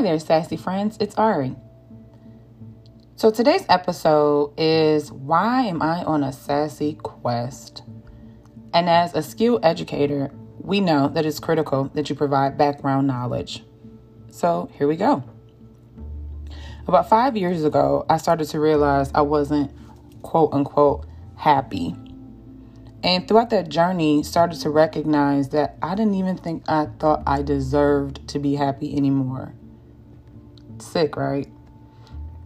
Hi there, sassy friends. It's Ari. So today's episode is Why Am I on a Sassy Quest? And as a skill educator, we know that it's critical that you provide background knowledge. So here we go. About five years ago, I started to realize I wasn't quote unquote happy. And throughout that journey, started to recognize that I didn't even think I thought I deserved to be happy anymore. Sick, right?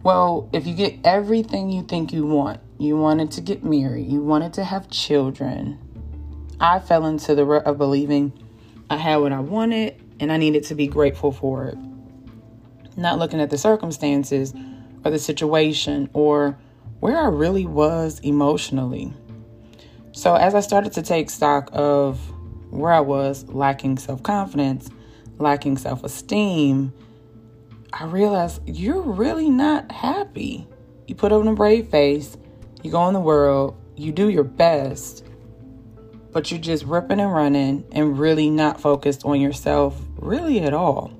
Well, if you get everything you think you want, you wanted to get married, you wanted to have children, I fell into the rut of believing I had what I wanted and I needed to be grateful for it. Not looking at the circumstances or the situation or where I really was emotionally. So, as I started to take stock of where I was lacking self confidence, lacking self esteem, I realized you're really not happy. You put on a brave face, you go in the world, you do your best, but you're just ripping and running and really not focused on yourself really at all.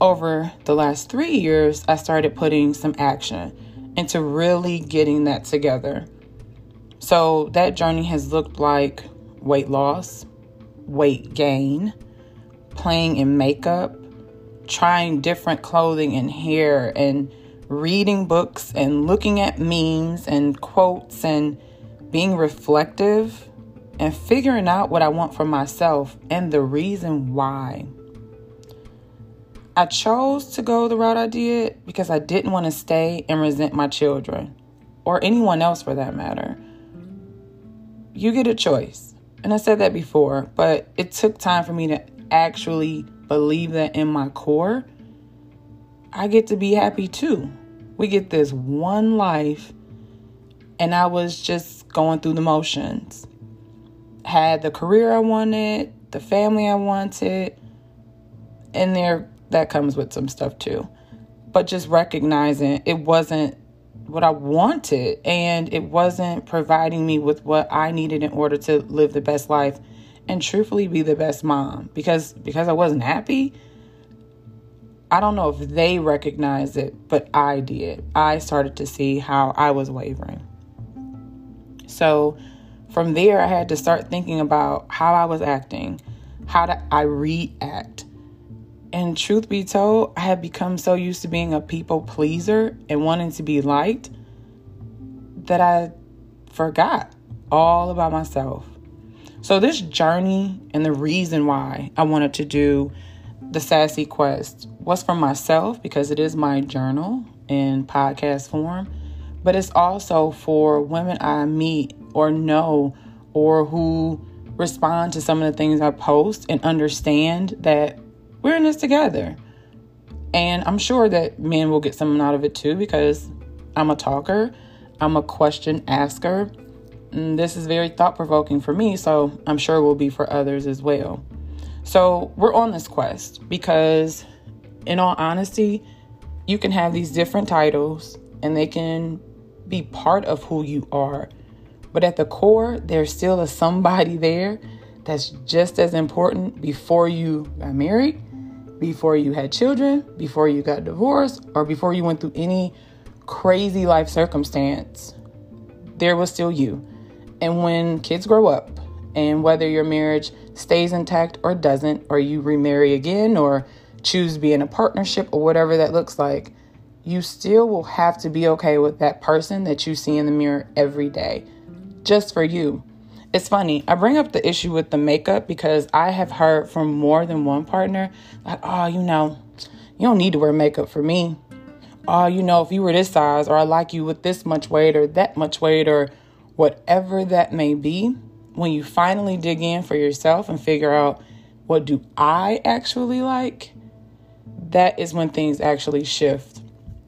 Over the last three years, I started putting some action into really getting that together. So that journey has looked like weight loss, weight gain, playing in makeup, trying different clothing and hair, and reading books and looking at memes and quotes and being reflective and figuring out what I want for myself and the reason why. I chose to go the route I did because I didn't want to stay and resent my children or anyone else for that matter. You get a choice. And I said that before, but it took time for me to actually believe that in my core. I get to be happy too. We get this one life, and I was just going through the motions. Had the career I wanted, the family I wanted, and there that comes with some stuff too. But just recognizing it wasn't what I wanted and it wasn't providing me with what I needed in order to live the best life and truthfully be the best mom because because I wasn't happy I don't know if they recognized it but I did I started to see how I was wavering so from there, I had to start thinking about how I was acting, how did I react. And truth be told, I had become so used to being a people pleaser and wanting to be liked that I forgot all about myself. So, this journey and the reason why I wanted to do the Sassy Quest was for myself because it is my journal in podcast form but it's also for women I meet or know or who respond to some of the things I post and understand that we're in this together. And I'm sure that men will get something out of it too because I'm a talker, I'm a question asker. This is very thought provoking for me, so I'm sure it will be for others as well. So we're on this quest because, in all honesty, you can have these different titles and they can be part of who you are. But at the core, there's still a somebody there that's just as important before you got married, before you had children, before you got divorced, or before you went through any crazy life circumstance. There was still you. And when kids grow up, and whether your marriage stays intact or doesn't, or you remarry again, or choose to be in a partnership, or whatever that looks like, you still will have to be okay with that person that you see in the mirror every day, just for you. It's funny, I bring up the issue with the makeup because I have heard from more than one partner, like, oh, you know, you don't need to wear makeup for me. Oh, you know, if you were this size, or I like you with this much weight, or that much weight, or whatever that may be, when you finally dig in for yourself and figure out what do I actually like, that is when things actually shift.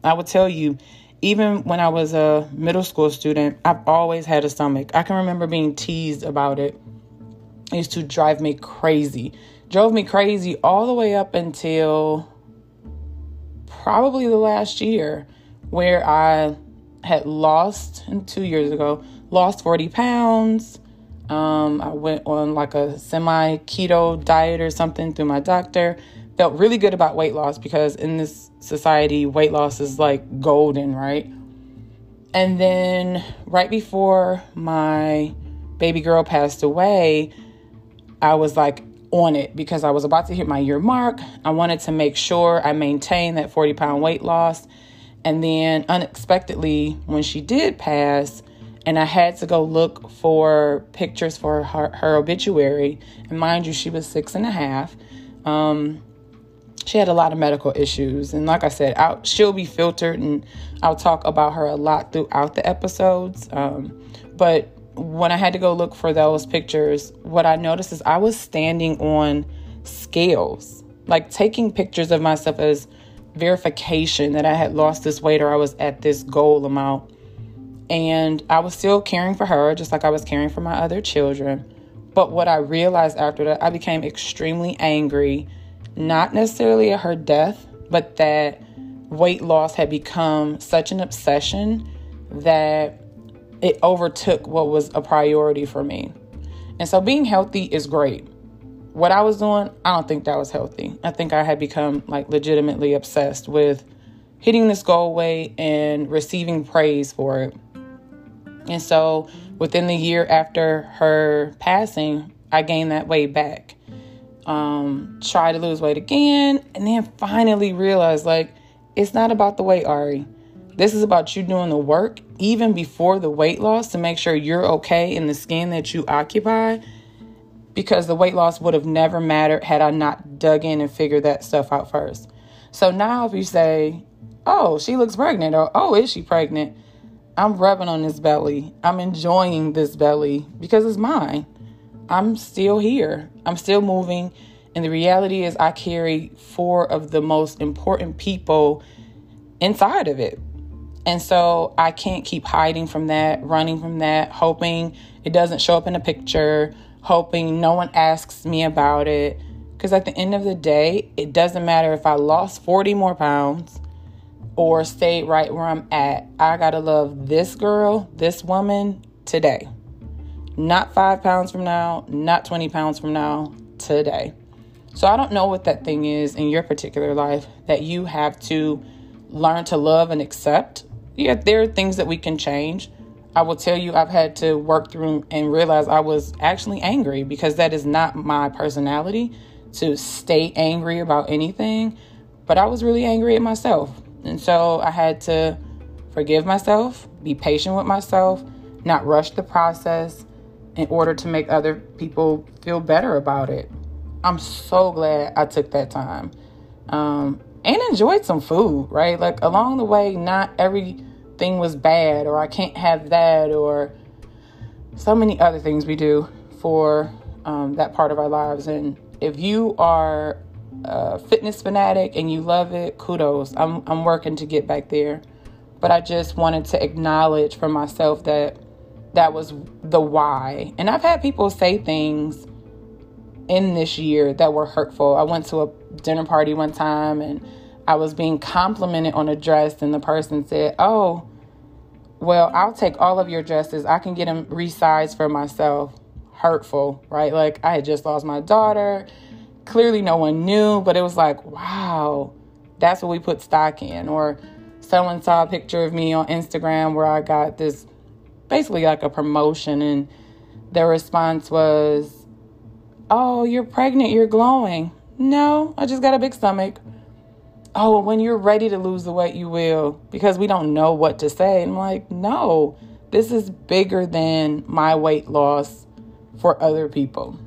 I would tell you, even when I was a middle school student, I've always had a stomach. I can remember being teased about it. It used to drive me crazy. Drove me crazy all the way up until probably the last year where I had lost, two years ago, lost 40 pounds. Um, I went on like a semi keto diet or something through my doctor felt really good about weight loss because in this society, weight loss is like golden, right? And then right before my baby girl passed away, I was like on it because I was about to hit my year mark. I wanted to make sure I maintained that 40 pound weight loss. And then unexpectedly, when she did pass, and I had to go look for pictures for her, her obituary. And mind you, she was six and a half. Um, she had a lot of medical issues. And like I said, I'll, she'll be filtered and I'll talk about her a lot throughout the episodes. Um, but when I had to go look for those pictures, what I noticed is I was standing on scales, like taking pictures of myself as verification that I had lost this weight or I was at this goal amount. And I was still caring for her, just like I was caring for my other children. But what I realized after that, I became extremely angry, not necessarily at her death, but that weight loss had become such an obsession that it overtook what was a priority for me. And so being healthy is great. What I was doing, I don't think that was healthy. I think I had become like legitimately obsessed with hitting this goal weight and receiving praise for it. And so within the year after her passing, I gained that weight back. Um, tried to lose weight again, and then finally realized like it's not about the weight, Ari. This is about you doing the work even before the weight loss to make sure you're okay in the skin that you occupy because the weight loss would have never mattered had I not dug in and figured that stuff out first. So now if you say, "Oh, she looks pregnant," or "Oh, is she pregnant?" I'm rubbing on this belly. I'm enjoying this belly because it's mine. I'm still here. I'm still moving. And the reality is, I carry four of the most important people inside of it. And so I can't keep hiding from that, running from that, hoping it doesn't show up in a picture, hoping no one asks me about it. Because at the end of the day, it doesn't matter if I lost 40 more pounds or stayed right where I'm at. I got to love this girl, this woman today. Not five pounds from now, not 20 pounds from now, today. So I don't know what that thing is in your particular life that you have to learn to love and accept yeah, there are things that we can change. I will tell you, I've had to work through and realize I was actually angry because that is not my personality to stay angry about anything. But I was really angry at myself. And so I had to forgive myself, be patient with myself, not rush the process in order to make other people feel better about it. I'm so glad I took that time. Um, and enjoyed some food, right? Like along the way, not everything was bad, or I can't have that, or so many other things we do for um, that part of our lives. And if you are a fitness fanatic and you love it, kudos. I'm, I'm working to get back there. But I just wanted to acknowledge for myself that that was the why. And I've had people say things in this year that were hurtful. I went to a dinner party one time and I was being complimented on a dress, and the person said, Oh, well, I'll take all of your dresses. I can get them resized for myself. Hurtful, right? Like I had just lost my daughter. Clearly, no one knew, but it was like, wow, that's what we put stock in. Or someone saw a picture of me on Instagram where I got this basically like a promotion, and their response was, Oh, you're pregnant, you're glowing. No, I just got a big stomach. Oh, when you're ready to lose the weight, you will, because we don't know what to say. I'm like, no, this is bigger than my weight loss for other people.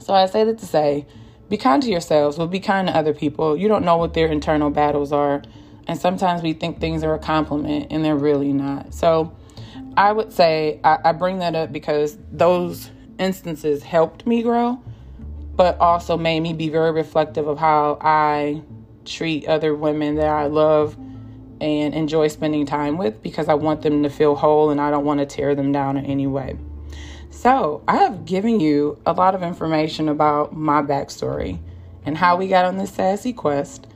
So I say that to say, be kind to yourselves, but be kind to other people. You don't know what their internal battles are. And sometimes we think things are a compliment and they're really not. So I would say I, I bring that up because those instances helped me grow, but also made me be very reflective of how I treat other women that I love and enjoy spending time with because I want them to feel whole and I don't want to tear them down in any way. So, I have given you a lot of information about my backstory and how we got on this sassy quest.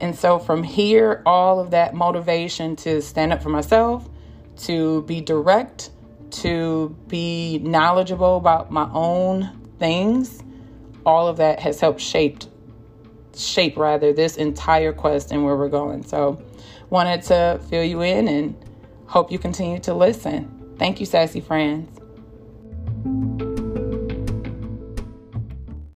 And so, from here, all of that motivation to stand up for myself, to be direct, to be knowledgeable about my own things, all of that has helped shape shape rather this entire quest and where we're going. So, wanted to fill you in and hope you continue to listen. Thank you, sassy friends. Thank you.